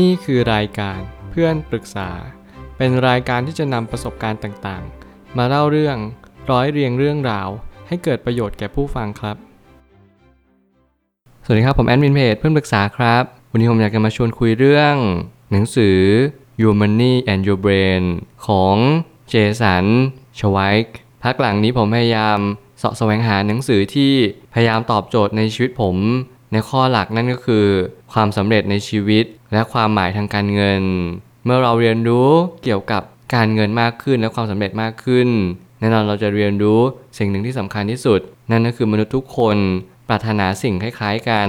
นี่คือรายการเพื่อนปรึกษา เป็นรายการที่จะนำประสบการณ์ต่างๆ มาเล่าเรื่องร้อยเรียงเรื่องราว ให้เกิดประโยชน์แก่ผู้ฟังครับ สวัสดีครับ ผมแอดมินเพจเพื่อนปรึกษาครับ วันนี้ผมอยากจะมาชวนคุยเรื่อง หนังสือ Your Money and Your Brain ของเจสันชไวค์พักหลังนี้ผมพยายามเสาะแสวงหาหนังสือที่พยายามตอบโจทย์ในชีวิตผม ในข้อหลักนั่นก็คือ ความสำเร็จในชีวิต และความหมายทางการเงิน เมื่อเราเรียนรู้เกี่ยวกับการเงินมากขึ้นและความสำเร็จมากขึ้นแน่นอนเราจะเรียนรู้สิ่งหนึ่งที่สำคัญที่สุด นั่นก็คือมนุษย์ทุกคนปรารถนาสิ่งคล้ายๆกัน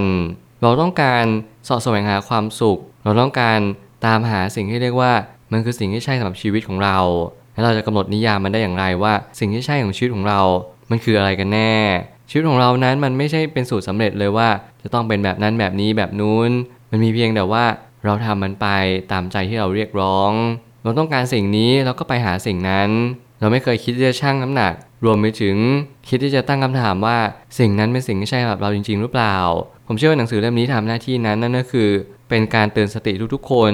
เราต้องการสาะแสวงหาความสุข เราต้องการตามหาสิ่งที่เรียกว่า มันคือสิ่งที่ใช่สำหรับชีวิตของเรา แล้วเราจะกำหนดนิยามมันได้อย่างไรว่า สิ่งที่ใช่ของชีวิตของเรา มันคืออะไรกันแน่ ชีวิตของเรานั้นมันไม่ใช่เป็นสูตรสำเร็จเลยว่า จะต้องเป็นแบบนั้นแบบนี้แบบนู้น มันมีเพียงแต่ว่า เราทำมันไปตามใจที่เราเรียกร้อง เราต้องการสิ่งนี้เราก็ไปหาสิ่งนั้น เราไม่เคยคิดที่จะชั่งน้ำหนัก รวมไปถึงคิดที่จะตั้งคำถามว่าสิ่งนั้นเป็นสิ่งที่ใช่สำหรับเราจริง ๆ หรือเปล่า ผมเชื่อว่าหนังสือเล่มนี้ทำหน้าที่นั้นนั่นก็คือ เป็นการเตือนสติทุกๆคน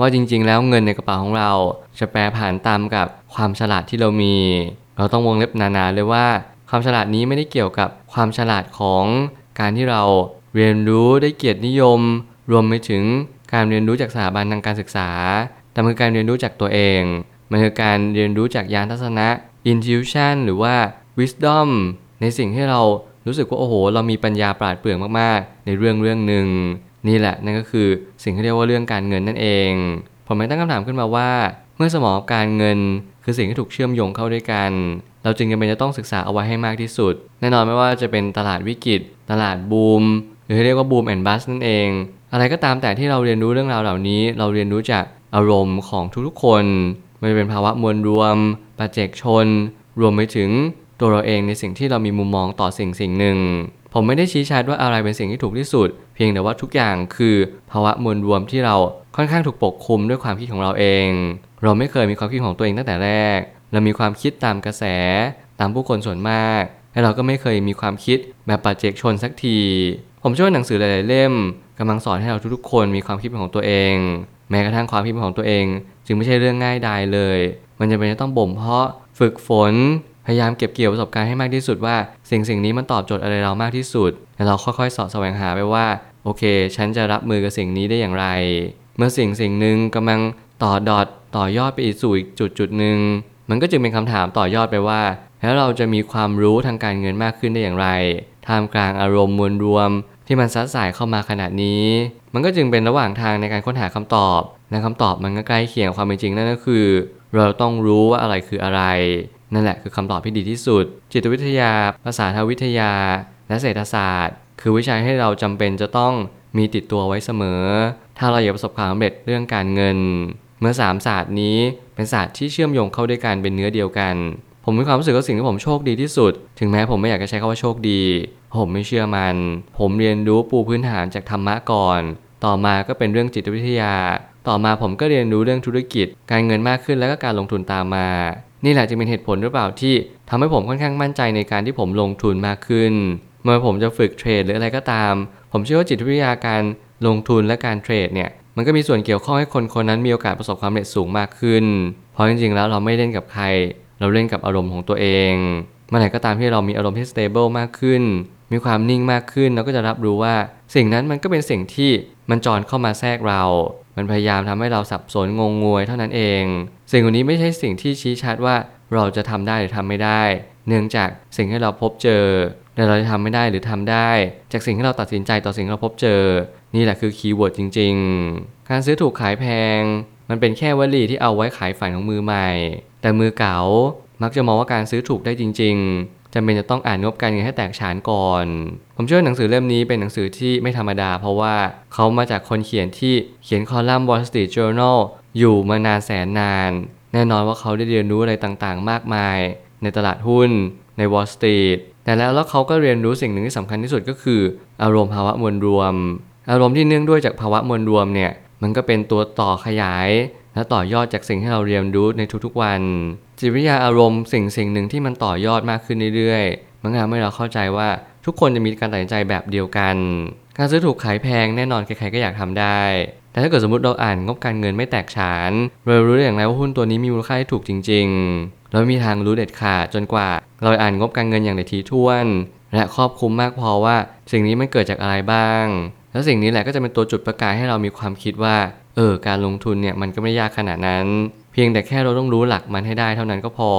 ว่าจริง ๆ แล้วเงินในกระเป๋าของเรา จะแปรผันตามกับความฉลาดที่เรามี เราต้องวงเล็บนานๆเลยว่า ความฉลาดนี้ไม่ได้เกี่ยวกับความฉลาดของการที่เราเรียนรู้ได้เกียรตินิยม รวมไปถึง การเรียนรู้จากสถาบันทางการศึกษาแต่มันคือการเรียนรู้จากตัวเอง มันคือการเรียนรู้จากญาณทัศนะ intuition หรือว่า wisdom ในสิ่งที่เรารู้สึกว่าโอ้โห เรามีปัญญาปราดเปรื่องมากๆ ในเรื่องเรื่องหนึ่งนี่แหละนั่นก็คือสิ่งที่เรียกว่าเรื่องการเงินนั่นเอง ผมไม่ตั้งคำถามขึ้นมาว่า เมื่อสมองกับการเงิน คือสิ่งที่ถูกเชื่อมโยงเข้าด้วยกัน เราจึงจำเป็นจะต้องศึกษาเอาไว้ให้มากที่สุด แน่นอนไม่ว่าจะเป็นตลาดวิกฤต ตลาดบูม หรือเรียกว่าบูมแอนด์บัสนั่นเอง อะไรก็ตามแต่ที่เราเรียนรู้เรื่องราวเหล่านี้ เราเรียนรู้จากอารมณ์ของทุกๆคนไม่ว่าจะเป็นภาวะมวลรวมปัจเจกชน รวมไปถึงตัวเราเองในสิ่งที่เรามีมุมมองต่อสิ่งสิ่งหนึ่ง ผมไม่ได้ชี้ชัดว่าอะไรเป็นสิ่งที่ถูกที่สุด เพียงแต่ว่าทุกอย่างคือภาวะมวลรวมที่เราค่อนข้างถูกปกคลุมด้วยความคิดของเราเอง เราไม่เคยมีความคิดของตัวเองตั้งแต่แรก เรามีความคิดตามกระแส ตามผู้คนส่วนมาก และเราก็ไม่เคยมีความคิดแบบปัจเจกชนสักที ผมเชื่อว่าหนังสือหลายๆเล่ม กำลังสอนให้เราทุกๆคนมีความคิดเป็นของตัวเอง แม้กระทั่งความคิดเป็นของตัวเอง จึงไม่ใช่เรื่องง่ายดายเลย มันจะเป็นต้องบ่มเพาะฝึกฝนพยายามเก็บเกี่ยวประสบการณ์ให้มากที่สุดว่าสิ่งสิ่งนี้มันตอบโจทย์อะไรเรามากที่สุดแล้วเราค่อยๆสอดแสวงหาไปว่าโอเค ฉันจะรับมือกับสิ่งนี้ได้อย่างไร เมื่อสิ่งสิ่งหนึ่งกำลังต่อดอทต่อยอดไปอีกสู่อีกจุดจุดหนึ่งมันก็จึงเป็นคำถามต่อยอดไปว่า แล้วเราจะมีความรู้ทางการเงินมากขึ้นได้อย่างไรท่ามกลางอารมณ์มวลรวม ที่มันซัดสายเข้ามาขนาดนี้ มันก็จึงเป็นระหว่างทางในการค้นหาคำตอบและคำตอบมันก็ใกล้เคียงความเป็นจริงนั่นก็คือ เราต้องรู้ว่าอะไรคืออะไร นั่นแหละคือคำตอบที่ดีที่สุด จิตวิทยา ภาษาทวิทยา และเศรษฐศาสตร์ คือวิชาให้เราจำเป็นจะต้องมีติดตัวไว้เสมอ ถ้าเราอยากประสบความสำเร็จเรื่องการเงิน เมื่อสามศาสตร์นี้เป็นศาสตร์ที่เชื่อมโยงเข้าด้วยกันเป็นเนื้อเดียวกัน ผมมีความรู้สึกว่าสิ่งที่ผมโชคดีที่สุด ถึงแม้ผมไม่อยากจะใช้คำว่าโชคดี ผมไม่เชื่อมัน ผมเรียนรู้ปูพื้นฐานจากธรรมะก่อน ต่อมาก็เป็นเรื่องจิตวิทยา ต่อมาผมก็เรียนรู้เรื่องธุรกิจ การเงินมากขึ้นแล้วก็การลงทุนตามมา นี่แหละจึงเป็นเหตุผลหรือเปล่าที่ทำให้ผมค่อนข้างมั่นใจในการที่ผมลงทุนมากขึ้น เมื่อผมจะฝึกเทรดหรืออะไรก็ตาม ผมเชื่อว่าจิตวิทยาการลงทุนและการเทรดเนี่ยมันก็มีส่วนเกี่ยวข้องให้คนคนนั้นมีโอกาสประสบความสำเร็จสูงมากขึ้น เพราะจริงๆแล้วเราไม่เล่นกับใคร เราเล่นกับอารมณ์ของตัวเองเมื่อไหร่ก็ตามที่เรามีอารมณ์ที่ stable มากขึ้น มีความนิ่งมากขึ้น เราก็จะรับรู้ว่า สิ่งนั้นมันก็เป็นสิ่งที่มันจรเข้ามาแทรกเรา มันพยายามทำให้เราสับสนงงงวยเท่านั้นเอง สิ่งเหล่านี้ไม่ใช่สิ่งที่ชี้ชัดว่าเราจะทำได้หรือทำไม่ได้ เนื่องจากสิ่งที่เราพบเจอแต่เราจะทำไม่ได้หรือทำได้ จากสิ่งที่เราตัดสินใจต่อสิ่งที่เราพบเจอ นี่แหละคือ keyword จริง ๆ การซื้อถูกขายแพง มันเป็นแค่วลีที่เอาไว้ขายฝันของมือใหม่ แต่มือเก๋ามักจะมองว่าการซื้อถูกได้จริง ๆจำเป็นจะต้องอ่านงบการเงินให้แตกฉานก่อน ผมเชื่อหนังสือเล่มนี้เป็นหนังสือที่ไม่ธรรมดา เพราะว่าเขามาจากคนเขียนที่เขียนคอลัมน์ Wall Street Journal อยู่มานานแสนนาน แน่นอนว่าเขาได้เรียนรู้อะไรต่างๆ มากมาย ในตลาดหุ้น ใน Wall Street แต่แล้วแล้วเขาก็เรียนรู้สิ่งหนึ่งที่สำคัญที่สุดก็คือ อารมณ์ภาวะมวลรวม อารมณ์ที่เนื่องด้วยจากภาวะมวลรวมเนี่ย มันก็เป็นตัวต่อขยาย และต่อยอดจากสิ่งที่เราเรียนรู้ในทุกๆวัน จิตวิทยาอารมณ์สิ่งสิ่งหนึ่งที่มันต่อยอดมากขึ้นเรื่อยๆ มันทำให้เราเข้าใจว่าทุกคนจะมีการตัดสินใจแบบเดียวกัน การซื้อถูกขายแพงแน่นอนใครๆก็อยากทำได้ แต่ถ้าเกิดสมมติเราอ่านงบการเงินไม่แตกฉานเรารู้ได้อย่างไรว่าหุ้นตัวนี้มีมูลค่าที่ถูกจริง ๆ เรามีทางรู้เด็ดขาดจนกว่า เราอ่านงบการเงินอย่างละทีท่วน และครอบคลุมมากพอว่าสิ่งนี้มันเกิดจากอะไรบ้าง แล้วสิ่งนี้แหละก็จะเป็นตัวจุดประกายให้เรามีความคิดว่า เออ การลงทุนเนี่ยมันก็ไม่ยากขนาดนั้น เพียงแต่แค่เราต้องรู้หลักมันให้ได้เท่านั้นก็พอ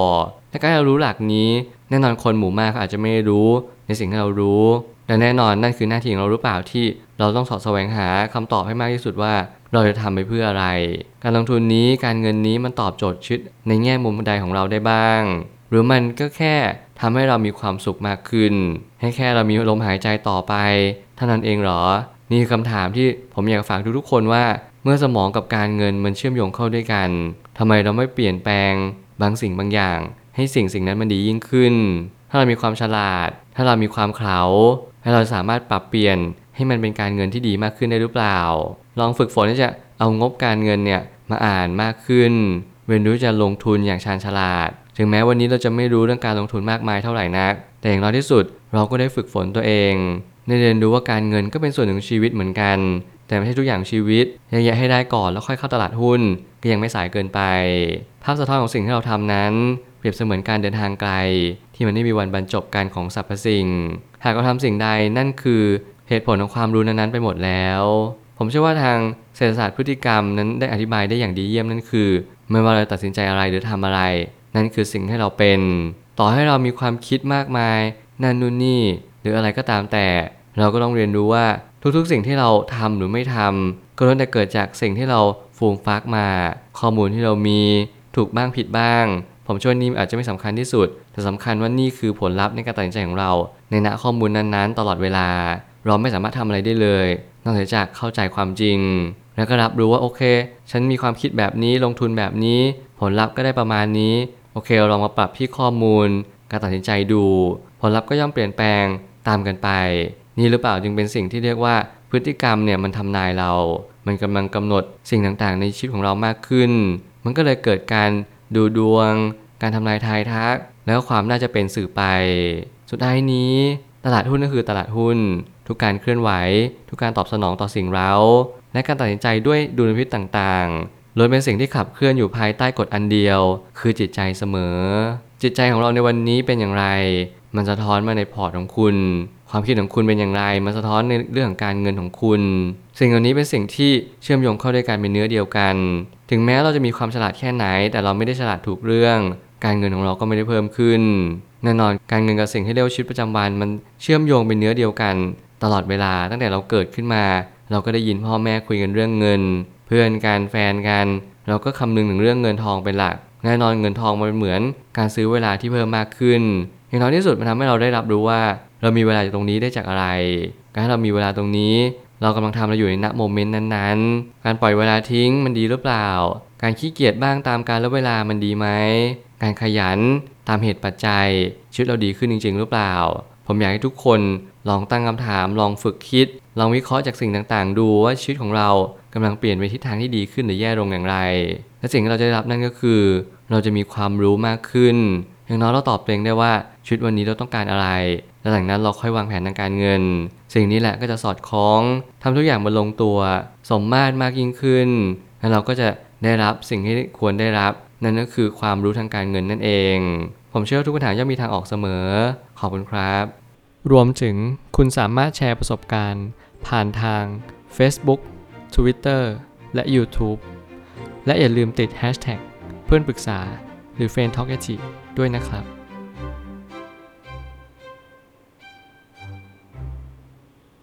ถ้าการเรารู้หลักนี้แน่นอนคนหมู่มากเขาอาจจะไม่รู้ในสิ่งที่เรารู้แต่แน่นอนนั่นคือหน้าที่ของเราหรือเปล่าที่เราต้องสอบแสวงหาคำตอบให้มากที่สุดว่า เราจะทำไปเพื่ออะไร การลงทุนนี้การเงินนี้มันตอบโจทย์ชีวิตในแง่มุมใดของเราได้บ้าง หรือมันก็แค่ทำให้เรามีความสุขมากขึ้น ให้แค่เรามีลมหายใจต่อไปเท่านั้นเองเหรอ นี่คือคำถามที่ผมอยากฝากทุกๆคนว่า เมื่อสมองกับการเงินมันเชื่อมโยงเข้าด้วยกันทำไมเราไม่เปลี่ยนแปลงบางสิ่งบางอย่าง ให้สิ่งสิ่งนั้นมันดียิ่งขึ้น ถ้าเรามีความฉลาด ถ้าเรามีความเขาให้เราสามารถปรับเปลี่ยนให้มันเป็นการเงินที่ดีมากขึ้นได้หรือเปล่า ลองฝึกฝนที่จะเอางบการเงินเนี่ยมาอ่านมากขึ้น เรียนรู้จะลงทุนอย่างชาญฉลาด ถึงแม้วันนี้เราจะไม่รู้เรื่องการลงทุนมากมายเท่าไหร่นัก แต่อย่างน้อยที่สุดเราก็ได้ฝึกฝนตัวเอง ได้เรียนรู้ว่าการเงินก็เป็นส่วนหนึ่งชีวิตเหมือนกัน แต่ไม่ใช่ทุกอย่างชีวิตยังแยะให้ได้ก่อนแล้วค่อยเข้าตลาดหุ้น ก็ยังไม่สายเกินไป ภาพสะท้อนของสิ่งที่เราทำนั้น เปรียบเสมือนการเดินทางไกล ที่มันไม่มีวันบรรจบกันของสรรพสิ่ง หากเราทำสิ่งใดนั่นคือเหตุผลของความรู้นั้นๆไปหมดแล้ว ผมเชื่อว่าทางเศรษฐศาสตร์พฤติกรรมนั้นได้อธิบายได้อย่างดีเยี่ยมนั่นคือไม่ว่าเราตัดสินใจอะไรหรือทำอะไร นั่นคือสิ่งให้เราเป็น ต่อให้เรามีความคิดมากมายนั่นนู่นนี่ หรืออะไรก็ตามแต่ เราก็ต้องเรียนรู้ว่าทุกๆ สิ่งที่เราทำหรือไม่ทำก็ล้วนแต่เกิดจากสิ่งที่เราฟูมฟักมา ข้อมูลที่เรามีถูกบ้างผิดบ้าง ผมช่วยนี้อาจจะไม่สำคัญที่สุด แต่สำคัญว่านี่คือผลลัพธ์ในการตัดสินใจของเรา ในณข้อมูลนั้นๆ ตลอดเวลา เราไม่สามารถทำอะไรได้เลยนอกจากเข้าใจความจริง แล้วก็รับรู้ว่าโอเค ฉันมีความคิดแบบนี้ลงทุนแบบนี้ ผลลัพธ์ก็ได้ประมาณนี้โอเคเราลองมาปรับที่ข้อมูล การตัดสินใจดู ผลลัพธ์ก็ย่อมเปลี่ยนแปลงตามกันไป นี่หรือเปล่าจึงเป็นสิ่งที่เรียกว่าพฤติกรรมเนี่ยมันทำนายเรา มันกำลังกำหนดสิ่งต่างๆ ในชีวิตของเรามากขึ้น มันก็เลยเกิดการดูดวง การทำนายทายทัก แล้วความน่าจะเป็นสื่อไป สุดท้ายนี้ ตลาดหุ้นก็คือตลาดหุ้น ทุกการเคลื่อนไหว ทุกการตอบสนองต่อสิ่งเร้าและการตัดสินใจด้วยดุลพินิจต่างๆล้วนเป็นสิ่งที่ขับเคลื่อนอยู่ภายใต้กฎอันเดียว คือจิตใจเสมอ จิตใจของเราในวันนี้เป็นอย่างไร มันสะท้อนมาในพอร์ตของคุณ ความคิดของคุณเป็นอย่างไร มันสะท้อนในเรื่องของการเงินของคุณ สิ่งเหล่านี้เป็นสิ่งที่เชื่อมโยงเข้าด้วยกันเป็นเนื้อเดียวกัน ถึงแม้เราจะมีความฉลาดแค่ไหน แต่เราไม่ได้ฉลาดถูกเรื่อง การเงินของเราก็ไม่ได้เพิ่มขึ้น แน่นอนการเงินกับสิ่งที่เรียกว่าชีวิตประจำวันมันเชื่อมโยงเป็นเนื้อเดียวกัน ตลอดเวลาตั้งแต่เราเกิดขึ้นมา เราก็ได้ยินพ่อแม่คุยกันเรื่องเงิน เพื่อนกันแฟนกันเราก็คำนึงถึงเรื่องเงินทองเป็นหลักแน่นอนเงินทองมันเป็นเหมือนการซื้อเวลาที่เพิ่มมากขึ้น อย่างน้อยที่สุดมันทำให้เราได้รับรู้ว่า เรามีเวลาจากตรงนี้ได้จากอะไร การที่เรามีเวลาตรงนี้ เรากำลังทำอะไรอยู่ในณโมเมนต์นั้นๆ การปล่อยเวลาทิ้งมันดีหรือเปล่า การขี้เกียจบ้างตามการและเวลามันดีไหม การขยันตามเหตุปัจจัยชีวิตเราดีขึ้นจริง ๆ หรือเปล่า ผมอยากให้ทุกคนลองตั้งคำถาม ลองฝึกคิด ลองวิเคราะห์จากสิ่งต่างๆ ดูว่าชีวิตของเรากำลังเปลี่ยนไปทิศทางที่ดีขึ้นหรือแย่ลงอย่างไร และสิ่งที่เราจะได้รับนั่นก็คือ เราจะมีความรู้มากขึ้น อย่างน้อยเราตอบตัวเองได้ว่า ชีวิตวันนี้เราต้องการอะไรและหลังนั้นเราค่อยวางแผนทางการเงิน สิ่งนี้แหละก็จะสอดคล้องทำทุกอย่างมาลงตัว สมมาตรมากยิ่งขึ้น แล้วเราก็จะได้รับสิ่งที่ควรได้รับ นั่นก็คือความรู้ทางการเงินนั่นเอง ผมเชื่อว่าทุกปัญหาย่อมมีทางออกเสมอ ขอบคุณครับ รวมถึงคุณสามารถแชร์ประสบการณ์ ผ่านทาง Facebook Twitter และ YouTube และอย่าลืมติด Hashtag เพื่อนปรึกษาหรือ f r ร e n d t a l k ด้วยนะครับ